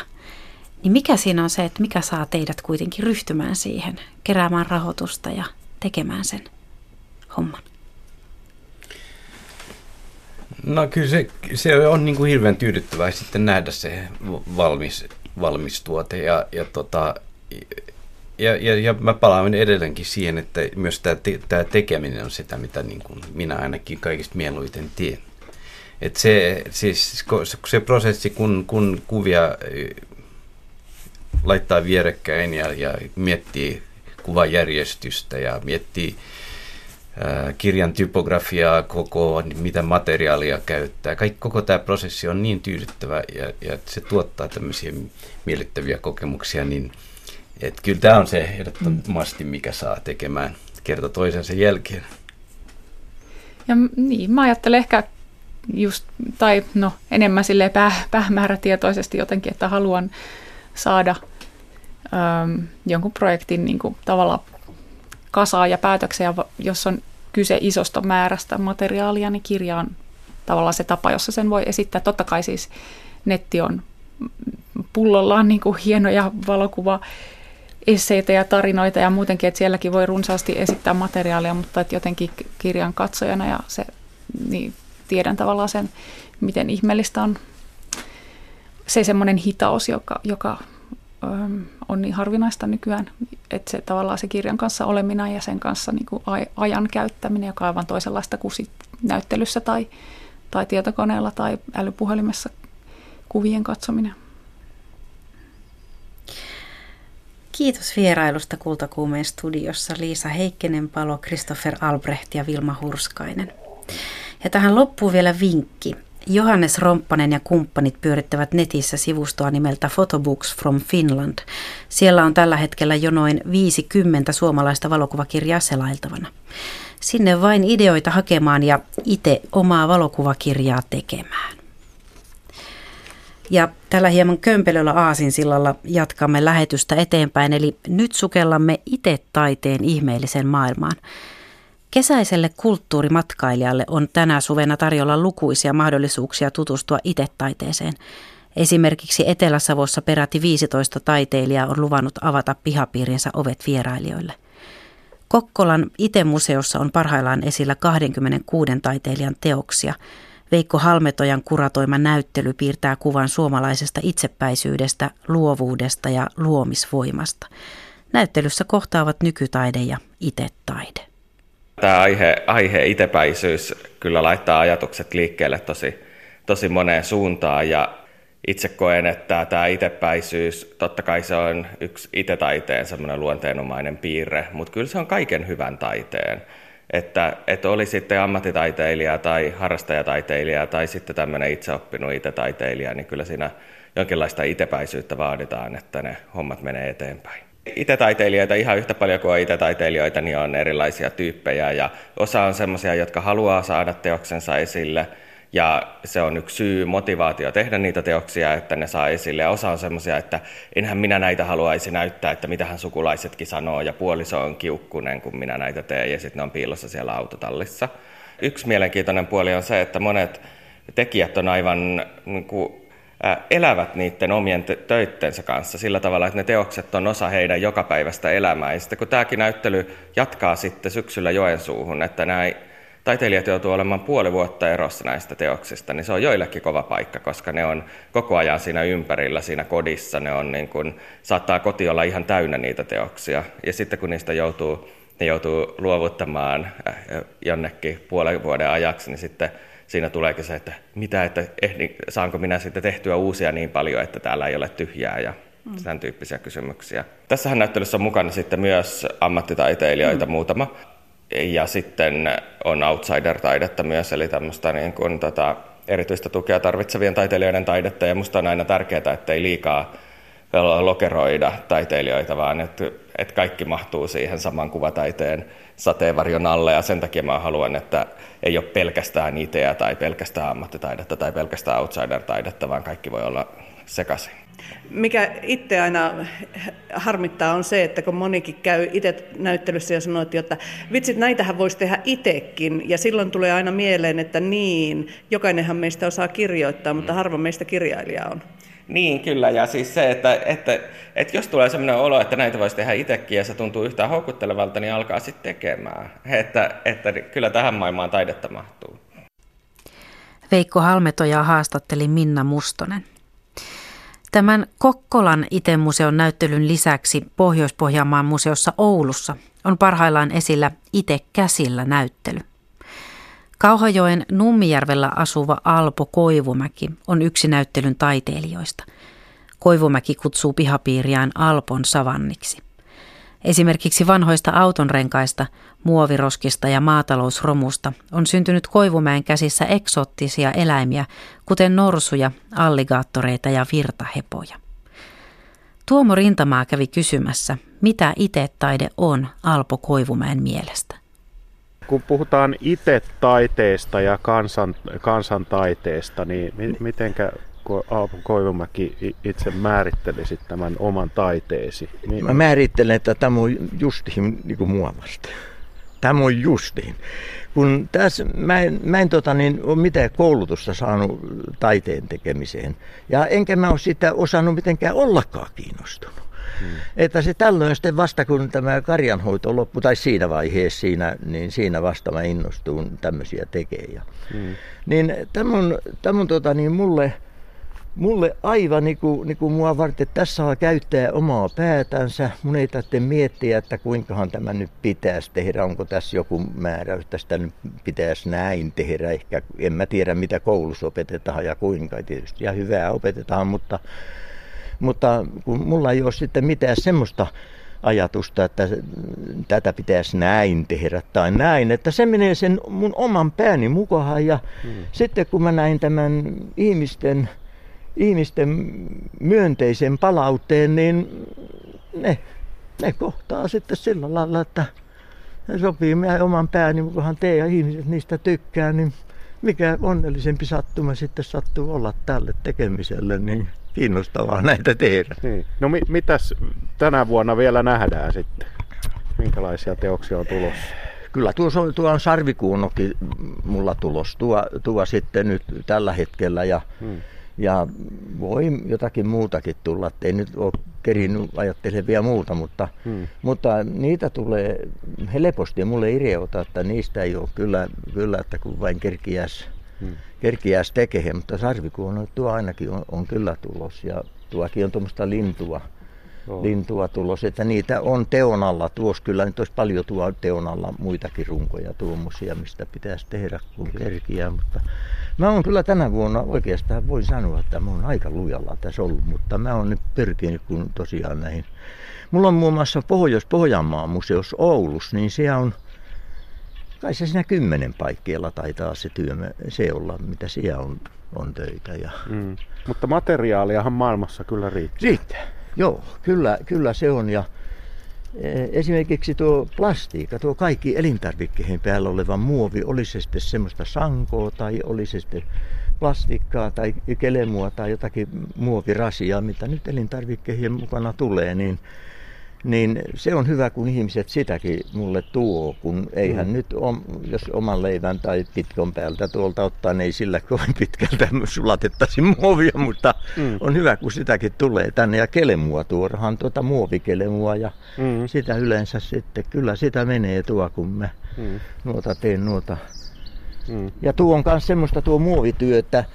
Niin mikä siinä on se, että mikä saa teidät kuitenkin ryhtymään siihen, keräämään rahoitusta ja tekemään sen homman? No kyllä se, se on niin kuin hirveän tyydyttävää sitten nähdä se valmis, valmis tuote ja, ja, tota, ja, ja, ja mä palaan edelleenkin siihen, että myös tämä, te, tämä tekeminen on sitä, mitä niin kuin minä ainakin kaikista mieluiten teen. Et se, siis, se prosessi, kun, kun kuvia laittaa vierekkäin ja, ja miettii kuvajärjestystä ja miettii kirjan typografiaa, koko, mitä materiaalia käyttää. Kaikki, koko tämä prosessi on niin tyydyttävä ja, ja se tuottaa tämmöisiä miellyttäviä kokemuksia, niin et kyllä tämä on se ehdottomasti, mikä saa tekemään kerta toisensa jälkeen. Ja niin, mä ajattelen ehkä just, tai no enemmän sille pää, päämäärätietoisesti jotenkin, että haluan saada äm, jonkun projektin niin kuin, tavallaan kasaa ja päätöksiä, jos on kyse isosta määrästä materiaalia, niin kirja on tavallaan se tapa, jossa sen voi esittää. Totta kai siis netti on pullollaan niin kuin hienoja valokuva esseitä ja tarinoita ja muutenkin, että sielläkin voi runsaasti esittää materiaalia, mutta että jotenkin kirjan katsojana ja se, niin tiedän tavallaan sen, miten ihmeellistä on se semmoinen hitaus, joka, joka on niin harvinaista nykyään, että se tavallaan se kirjan kanssa oleminen ja sen kanssa niin kuin ajan käyttäminen, joka on aivan toisenlaista kuin sit näyttelyssä tai, tai tietokoneella tai älypuhelimessa kuvien katsominen. Kiitos vierailusta Kultakuumeen studiossa Liisa Heikkinen, Palo, Christopher Albrecht ja Vilma Hurskainen. Ja tähän loppuu vielä vinkki. Johannes Romppanen ja kumppanit pyörittävät netissä sivustoa nimeltä Photobooks from Finland. Siellä on tällä hetkellä jo noin 50 suomalaista valokuvakirjaa selailtavana. Sinne vain ideoita hakemaan ja itse omaa valokuvakirjaa tekemään. Ja tällä hieman kömpelöllä aasinsillalla jatkamme lähetystä eteenpäin, eli nyt sukellamme itse taiteen ihmeellisen maailmaan – Kesäiselle kulttuurimatkailijalle on tänä suvena tarjolla lukuisia mahdollisuuksia tutustua itetaiteeseen. Esimerkiksi Etelä-Savossa peräti 15 taiteilijaa on luvannut avata pihapiirinsä ovet vierailijoille. Kokkolan itemuseossa on parhaillaan esillä 26 taiteilijan teoksia. Veikko Halmetojan kuratoima näyttely piirtää kuvan suomalaisesta itsepäisyydestä, luovuudesta ja luomisvoimasta. Näyttelyssä kohtaavat nykytaide ja itetaide. Tämä aihe, aihe itepäisyys kyllä laittaa ajatukset liikkeelle tosi, tosi moneen suuntaan ja itse koen, että tämä itepäisyys, totta kai se on yksi itetaiteen semmoinen luonteenomainen piirre, mutta kyllä se on kaiken hyvän taiteen. Että, että oli sitten ammattitaiteilija tai harrastajataiteilija tai sitten tämmöinen itseoppinut itetaiteilija, niin kyllä siinä jonkinlaista itepäisyyttä vaaditaan, että ne hommat menee eteenpäin. Itse-taiteilijoita ihan yhtä paljon kuin itse-taiteilijoita, niin on erilaisia tyyppejä ja osa on sellaisia, jotka haluaa saada teoksensa esille ja se on yksi syy, motivaatio tehdä niitä teoksia, että ne saa esille. Ja osa on semmoisia, että enhän minä näitä haluaisi näyttää, että mitähän sukulaisetkin sanoo ja puoliso on kiukkunen, kun minä näitä teen ja sitten ne on piilossa siellä autotallissa. Yksi mielenkiintoinen puoli on se, että monet tekijät on aivan niin kuin, elävät niiden omien töittensä kanssa sillä tavalla, että ne teokset on osa heidän jokapäiväistä elämää. Ja sitten kun tämäkin näyttely jatkaa sitten syksyllä Joensuuhun, että nämä taiteilijat joutuu olemaan puoli vuotta erossa näistä teoksista, niin se on joillekin kova paikka, koska ne on koko ajan siinä ympärillä, siinä kodissa. Ne on niin kuin, saattaa koti olla ihan täynnä niitä teoksia. Ja sitten kun niistä joutuu, ne joutuu luovuttamaan jonnekin puolen vuoden ajaksi, niin sitten siinä tuleekin se, että mitä, että ehdi, saanko minä sitten tehtyä uusia niin paljon, että täällä ei ole tyhjää ja mm. sen tyyppisiä kysymyksiä. Tässähän näyttelyssä on mukana sitten myös ammattitaiteilijoita mm. muutama. Ja sitten on outsider-taidetta myös, eli tämmöistä niin kuin, tota, erityistä tukea tarvitsevien taiteilijoiden taidetta. Ja musta on aina tärkeää, että ei liikaa lokeroida taiteilijoita, vaan että, että kaikki mahtuu siihen saman kuvataiteen sateenvarjon alle. Ja sen takia mä haluan, että ei ole pelkästään iteä tai pelkästään ammattitaidetta tai pelkästään outsider-taidetta, vaan kaikki voi olla sekaisin. Mikä itse aina harmittaa on se, että kun monikin käy itse näyttelyssä ja sanoo, että vitsit näitähän voisi tehdä itsekin. Ja silloin tulee aina mieleen, että niin, jokainenhan meistä osaa kirjoittaa, mutta harva meistä kirjailija on. Niin, kyllä. Ja siis se, että, että, että jos tulee sellainen olo, että näitä voisi tehdä itsekin ja se tuntuu yhtään houkuttelevalta, niin alkaa sitten tekemään. Että, että kyllä tähän maailmaan taidetta mahtuu. Veikko Halmetoja haastatteli Minna Mustonen. Tämän Kokkolan Ite-museon näyttelyn lisäksi Pohjois-Pohjanmaan museossa Oulussa on parhaillaan esillä Ite käsillä näyttely. Kauhajoen Nummijärvellä asuva Alpo Koivumäki on yksi näyttelyn taiteilijoista. Koivumäki kutsuu pihapiiriään Alpon savanniksi. Esimerkiksi vanhoista autonrenkaista, muoviroskista ja maatalousromusta on syntynyt Koivumäen käsissä eksoottisia eläimiä, kuten norsuja, alligaattoreita ja virtahepoja. Tuomo Rintamaa kävi kysymässä, mitä itse taide on Alpo Koivumäen mielestä. Kun puhutaan itse taiteesta ja kansan, kansantaiteesta, niin mi- mitenkä Aapo Koivumäki itse määrittelisit tämän oman taiteesi? Niin. Mä määrittelen, että tämä on justiin niin kuin muovasta. Tämä on justiin. Kun tässä, mä en, mä en tota, niin, ole mitään koulutusta saanut taiteen tekemiseen. Ja enkä mä ole sitä osannut mitenkään ollakaan kiinnostunut. Hmm. Että se tällöin sitten vasta kun tämä karjanhoito loppui, tai siinä vaiheessa, siinä, niin siinä vasta mä innostuin tämmöisiä tekemään. Hmm. Niin tämä on, tämä on tota, niin mulle, mulle aivan niin kuin, niin kuin mua varten, että tässä saa käyttää omaa päätänsä. Mun ei tarvitse miettiä, että kuinkahan tämä nyt pitäisi tehdä, onko tässä joku määräys, tästä nyt pitäisi näin tehdä. Ehkä en mä tiedä, mitä koulussa opetetaan ja kuinka. Tietysti ja hyvää opetetaan, mutta, mutta kun mulla ei ole sitten mitään semmoista ajatusta, että tätä pitäisi näin tehdä tai näin. Että se menee sen mun oman pääni mukaan ja hmm. sitten kun mä näin tämän ihmisten ihmisten myönteisen palautteen, niin ne, ne kohtaa sitten sillä lailla, että sopii meidän oman pääni, kunhan te ja ihmiset niistä tykkää, niin mikä onnellisempi sattuma sitten sattuu olla tälle tekemiselle, niin kiinnostavaa näitä tehdä. Niin. No mi- mitäs tänä vuonna vielä nähdään sitten? Minkälaisia teoksia on tulossa? Kyllä tuo on, tuo on sarvikuunokin mulla tulos, tuo, tuo sitten nyt tällä hetkellä ja hmm ja voi jotakin muutakin tulla, että ei nyt ole kerinyt ajattelemaan vielä muuta, mutta, hmm. mutta niitä tulee helposti. Mulle ireota, että niistä ei ole kyllä, kyllä että kun vain kerkiäs, hmm. kerkiäs tekee, mutta sarvikuono tuo ainakin on, on kyllä tulos ja tuokin on tuommoista lintua. Lintua tulos, että niitä on teon alla. Tuossa kyllä nyt olisi paljon tuo teon alla muitakin runkoja tuommoisia, mistä pitäisi tehdä kun kerkiää, mutta Mä oon kyllä tänä vuonna oikeastaan voi sanoa, että mä oon aika lujalla tässä ollut, mutta mä oon nyt pyrkinyt kun tosiaan näihin. Mulla on muun muassa Pohjois-Pohjanmaan museossa Oulussa, niin siellä on, kai se siinä kymmenen paikkeilla taitaa se työ se olla, mitä siellä on, on töitä. Ja... Mm. Mutta materiaaliahan maailmassa kyllä riittää. Riittää, joo, kyllä, kyllä se on ja Eh, esimerkiksi tuo plastiikka, tuo kaikki elintarvikkeen päällä oleva muovi, oli se sitten semmoista sankoa tai oli se sitten plastikkaa tai kelemua tai jotakin muovirasia, mitä nyt elintarvikkeen mukana tulee, niin, niin se on hyvä, kun ihmiset sitäkin mulle tuo, kun eihän mm. nyt, om, jos oman leivän tai pitkon päältä tuolta ottaa, niin ei sillä kovin pitkältä sulatettaisiin muovia, mutta mm. on hyvä, kun sitäkin tulee tänne. Ja kelemua tuorahan tuota muovikelemua ja mm. sitä yleensä sitten, kyllä sitä menee tuo, kun mä mm. nuota teen nuota. Mm. Ja tuo on myös semmoista tuo muovityö, että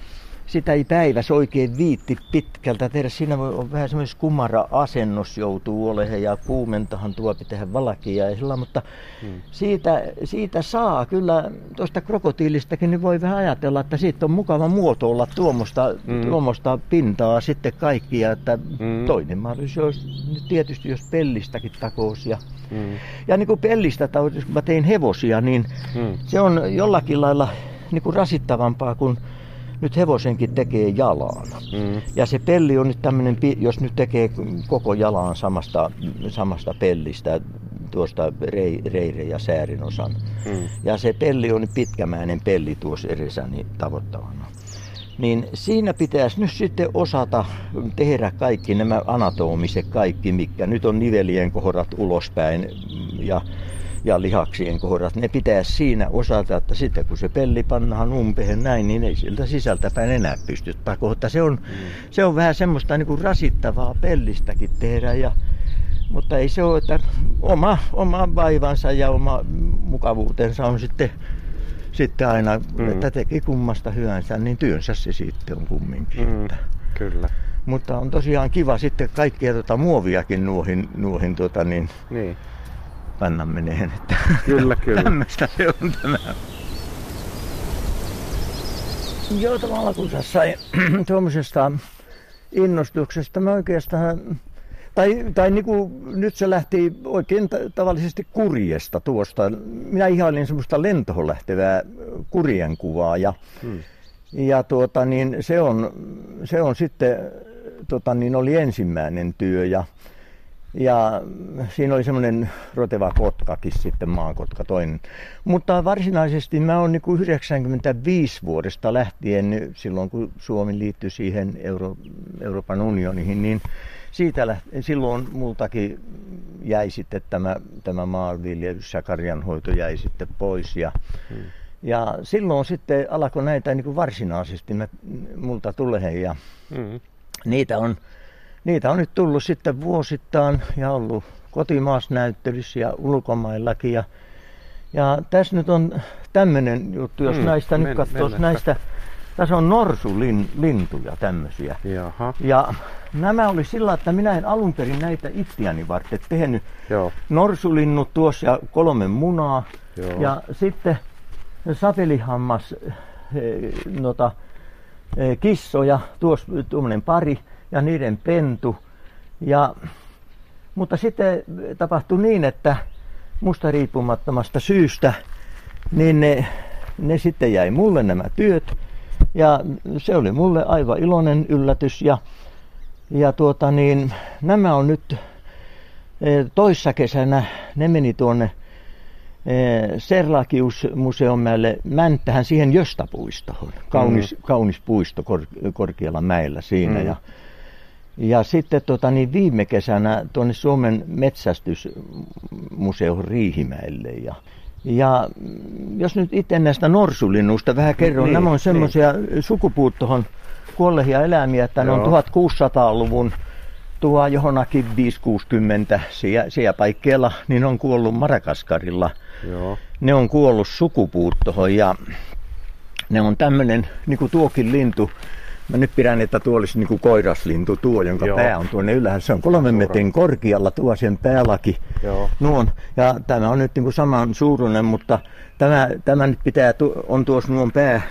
sitä ei päivässä oikein viitti pitkältä tehdä. Siinä voi olla vähän semmoinen kumara asennos joutuu olemaan ja kuumentahan tuo pitää valakia ja sillä, mutta hmm. siitä, siitä, saa kyllä, tuosta krokotiilistakin niin voi vähän ajatella, että siitä on mukava muotoilla tuommoista, hmm. tuommoista pintaa sitten kaikkia, että hmm. toinen mahdollisuus olisi tietysti jos pellistäkin takous ja hmm. Ja niin kuin pellistä, kun mä tein hevosia, niin hmm. se on jollakin lailla niin kuin rasittavampaa kuin nyt hevosenkin tekee jalaan. Mm. Ja se pelli on nyt tämmöinen, jos nyt tekee koko jalaan samasta, samasta pellistä, tuosta rei, reire ja säärin osan. Mm. Ja se pelli on pitkämäinen pelli tuossa edessäni tavoittavana. Niin siinä pitäisi nyt sitten osata tehdä kaikki nämä anatomiset kaikki, mikä nyt on nivelien kohdat ulospäin ja ja lihaksien kohdat, ne pitää siinä osata, että sitten kun se pelli pannaan umpeen näin, niin ei siltä sisältäpäin enää pysty pakotta. Se on, mm. se on vähän semmoista niin kuin rasittavaa pellistäkin tehdä, ja, mutta ei se ole, että oma, oma vaivansa ja oma mukavuutensa on sitten sitten aina, mm. että teki kummasta hyvänsä, niin työnsä se sitten on kumminkin. Mm, että. Kyllä. Mutta on tosiaan kiva sitten kaikkia tuota muoviakin nuohin, nuohin tuota niin, niin panna meneen. Että kyllä, kyllä. Tämmöistä se on tämä. Joo, tavallaan kun sä sai tuommoisesta innostuksesta, mä oikeastaan, tai, tai niin kuin, nyt se lähti oikein tavallisesti kurjesta tuosta. Minä ihailin semmoista lentoon lähtevää kurjen kuvaa ja, hmm. ja tuota, niin se, on, se on sitten, tota, niin oli ensimmäinen työ ja ja siinä oli semmoinen roteva kotkakin sitten, maankotka toinen. Mutta varsinaisesti mä oon niin 95 vuodesta lähtien, silloin kun Suomi liittyi siihen Euro, Euroopan unioniin, niin siitä lähtien, silloin multakin jäi sitten tämä, tämä maanviljelys ja karjanhoito jäi sitten pois. Ja, hmm. ja silloin sitten alkoi näitä niin kuin varsinaisesti mä, multa tulee ja hmm. niitä on niitä on nyt tullut sitten vuosittain ja ollut kotimaasnäyttelyssä ja ulkomaillakin. Ja, ja tässä nyt on tämmöinen juttu, jos mm, näistä men, nyt katsoo näistä, tässä on norsulintuja tämmöisiä. Jaha. Ja nämä oli sillä, että minä en alun perin näitä itseäni varten tehnyt. Joo. Norsulinnut tuossa ja kolme munaa. Joo. Ja sitten sapelihammas eh, nota, eh, kissoja, tuossa tuommoinen pari ja niiden pentu. Ja, mutta sitten tapahtui niin, että musta riippumattomasta syystä, niin ne, ne sitten jäi mulle nämä työt. Ja se oli mulle aivan iloinen yllätys. Ja, ja tuota niin, nämä on nyt e, toissa kesänä, ne meni tuonne e, Serlakius-museomäelle Mänttähän siihen Jöstapuistoon. Kaunis, mm. kaunis puisto kor, korkealla mäellä siinä. Mm. Ja, ja sitten tota, niin viime kesänä tuonne Suomen metsästysmuseo Riihimäelle. Ja, ja jos nyt itse näistä norsulinnusta vähän kerron, niin, nämä on semmoisia niin. sukupuuttohon kuollehia eläimiä, että Joo. ne on 1600-luvun tuo johonakin 560 siellä paikkeella, niin on kuollut Marakaskarilla. Joo. Ne on kuollut sukupuuttohon ja ne on tämmöinen, niin kuin tuokin lintu, Mä nyt pidän, että tuo olisi niin kuin koiraslintu tuo, jonka Joo. pää on tuonne ylhäällä. Se on kolmen metrin korkealla tuo sen päälaki. Joo. Nuon. Ja tämä on nyt niin kuin saman suuruinen, mutta tämä, tämä nyt pitää, on tuossa nuon pää,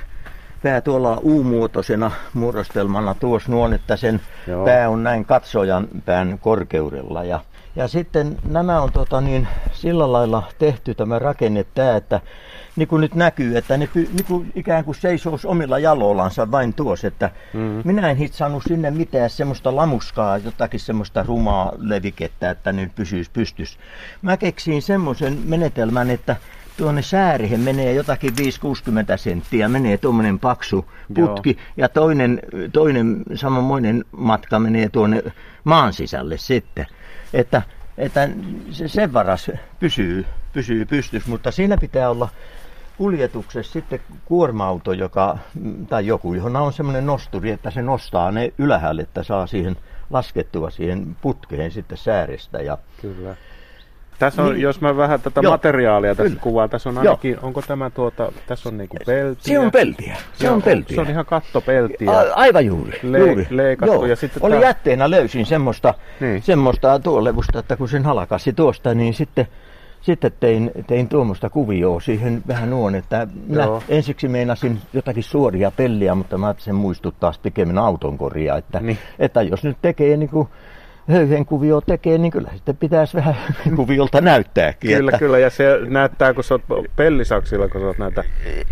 pää tuolla U-muotoisena muodostelmana tuossa nuon, että sen Joo. pää on näin katsojan pään korkeudella. Ja, ja sitten nämä on tota niin, sillä lailla tehty tämä rakenne, tämä, että niin kuin nyt näkyy, että ne py, niin kuin ikään kuin seisoo omilla jaloillansa vain tuossa, että mm. minä en hitsannut sinne mitään semmoista lamuskaa, jotakin semmoista rumaa levikettä, että ne pysyisi pystys. Mä keksin semmoisen menetelmän, että tuonne säärihin menee jotakin 5-60 senttiä, menee tuommoinen paksu putki Joo. ja toinen, toinen samanmoinen matka menee tuonne maan sisälle sitten. Että että se sen varas pysyy, pysyy pystys, mutta siinä pitää olla kuljetuksessa sitten kuorma-auto, joka, tai joku, johon on semmoinen nosturi, että se nostaa ne ylhäälle, että saa siihen laskettua siihen putkeen sitten säärestä. Ja Kyllä. Tässä on, niin. jos mä vähän tätä Joo. materiaalia tässä Kyllä. kuvaan, tässä on ainakin, Joo. onko tämä tuota, tässä on niinku peltiä. Se on peltiä, se Joo, on peltiä. Se on ihan kattopeltiä. A, aivan juuri, le- juuri. Leikattu Joo. ja sitten Oli tämä... jätteenä löysin semmoista, niin. semmoista tuolevusta, että kun sen halakasi tuosta, niin sitten sitten tein, tein tuommoista kuvioa siihen vähän nuon, että minä ensiksi meinasin jotakin suoria pelliä, mutta mä sen muistuttaa pikemmin auton korjaa, että, niin. että jos nyt tekee niin kuin höyhen kuvio tekee, niin kyllä sitten pitäisi vähän kuviolta näyttääkin. Kyllä, että... kyllä, ja se näyttää, kun sä oot pellisaksilla, kun sä oot näitä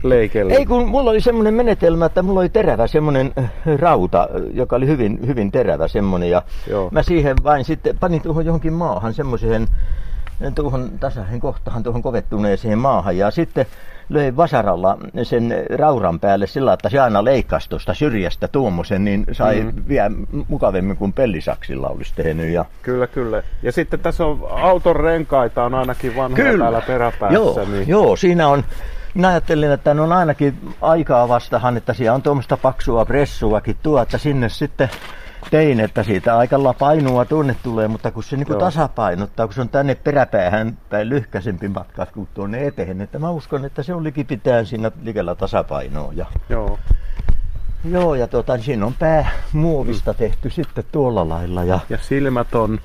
leikellä. Ei, kun mulla oli semmoinen menetelmä, että mulla oli terävä semmoinen äh, rauta, joka oli hyvin, hyvin terävä semmoinen, ja Joo. mä siihen vain sitten panin tuohon johonkin maahan semmoiseen tuohon tasaisen kohtaan tuohon kovettuneeseen maahan ja sitten löi vasaralla sen rauran päälle sillä, että se aina leikkasi tuosta syrjästä tuommoisen, niin sai mm-hmm. vielä mukavemmin kuin pellisaksilla olisi tehnyt. Ja... Kyllä, kyllä. Ja sitten tässä on auton renkaita on ainakin vanhoja kyllä. täällä peräpäässä. Joo, niin... joo, siinä on minä ajattelin, että on ainakin aikaa vastahan, että siellä on tuommoista paksua pressuakin tuo, että sinne sitten tein, että siitä aikalla painoa tuonne tulee, mutta kun se niin tasapainottaa, kun se on tänne peräpäähän päin lyhkäisempi matka kuin tuonne eteen, että mä uskon, että se on likipitään siinä likellä tasapainoa. Ja... Joo. Joo, ja tuota, niin siinä on pää muovista tehty sitten tuolla lailla. Ja, ja silmät on?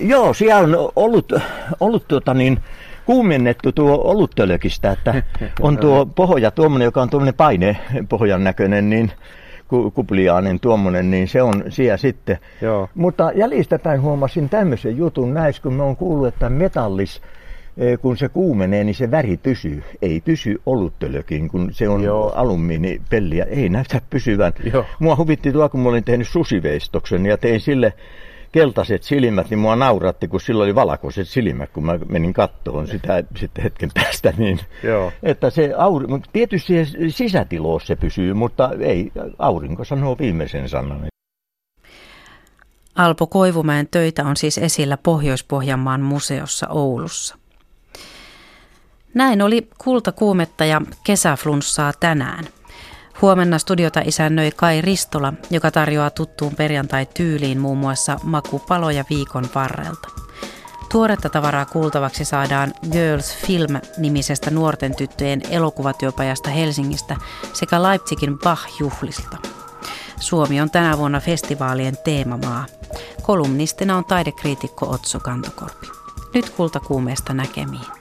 Joo, siellä on ollut, ollut tuota niin, kuumennettu tuo oluttölökistä, että on tuo pohja tuommoinen, joka on tuommoinen paine pohjan näköinen, niin kupliaanen tuommoinen, niin se on siellä sitten. Joo. Mutta jäljistäpäin huomasin tämmöisen jutun näis, kun me on kuullut, että metallis, e, kun se kuumenee, niin se väri pysyy. Ei pysy oluttölökin, kun se on Joo. alumiinipelliä. Ei näytä pysyvän. Joo. Mua huvitti tuo, kun mä olin tehnyt susiveistoksen ja tein sille keltaiset silmät, niin mua nauratti, kun sillä oli valkoiset silmät, kun mä menin kattoon sitä sitten hetken päästä. Niin, Joo. Että se aurinko, tietysti sisätiloissa se pysyy, mutta ei, aurinko sanoo viimeisen sanan. Alpo Koivumäen töitä on siis esillä Pohjois-Pohjanmaan museossa Oulussa. Näin oli kultakuumetta ja kesäflunssaa tänään. Huomenna studiota isännöi Kai Ristola, joka tarjoaa tuttuun perjantai-tyyliin muun muassa makupaloja viikon varrelta. Tuoretta tavaraa kuultavaksi saadaan Girls Film-nimisestä nuorten tyttöjen elokuvatyöpajasta Helsingistä sekä Leipzigin Bach-juhlista. Suomi on tänä vuonna festivaalien teemamaa. Kolumnistina on taidekriitikko Otso Kantokorpi. Nyt kultakuumeesta näkemiin.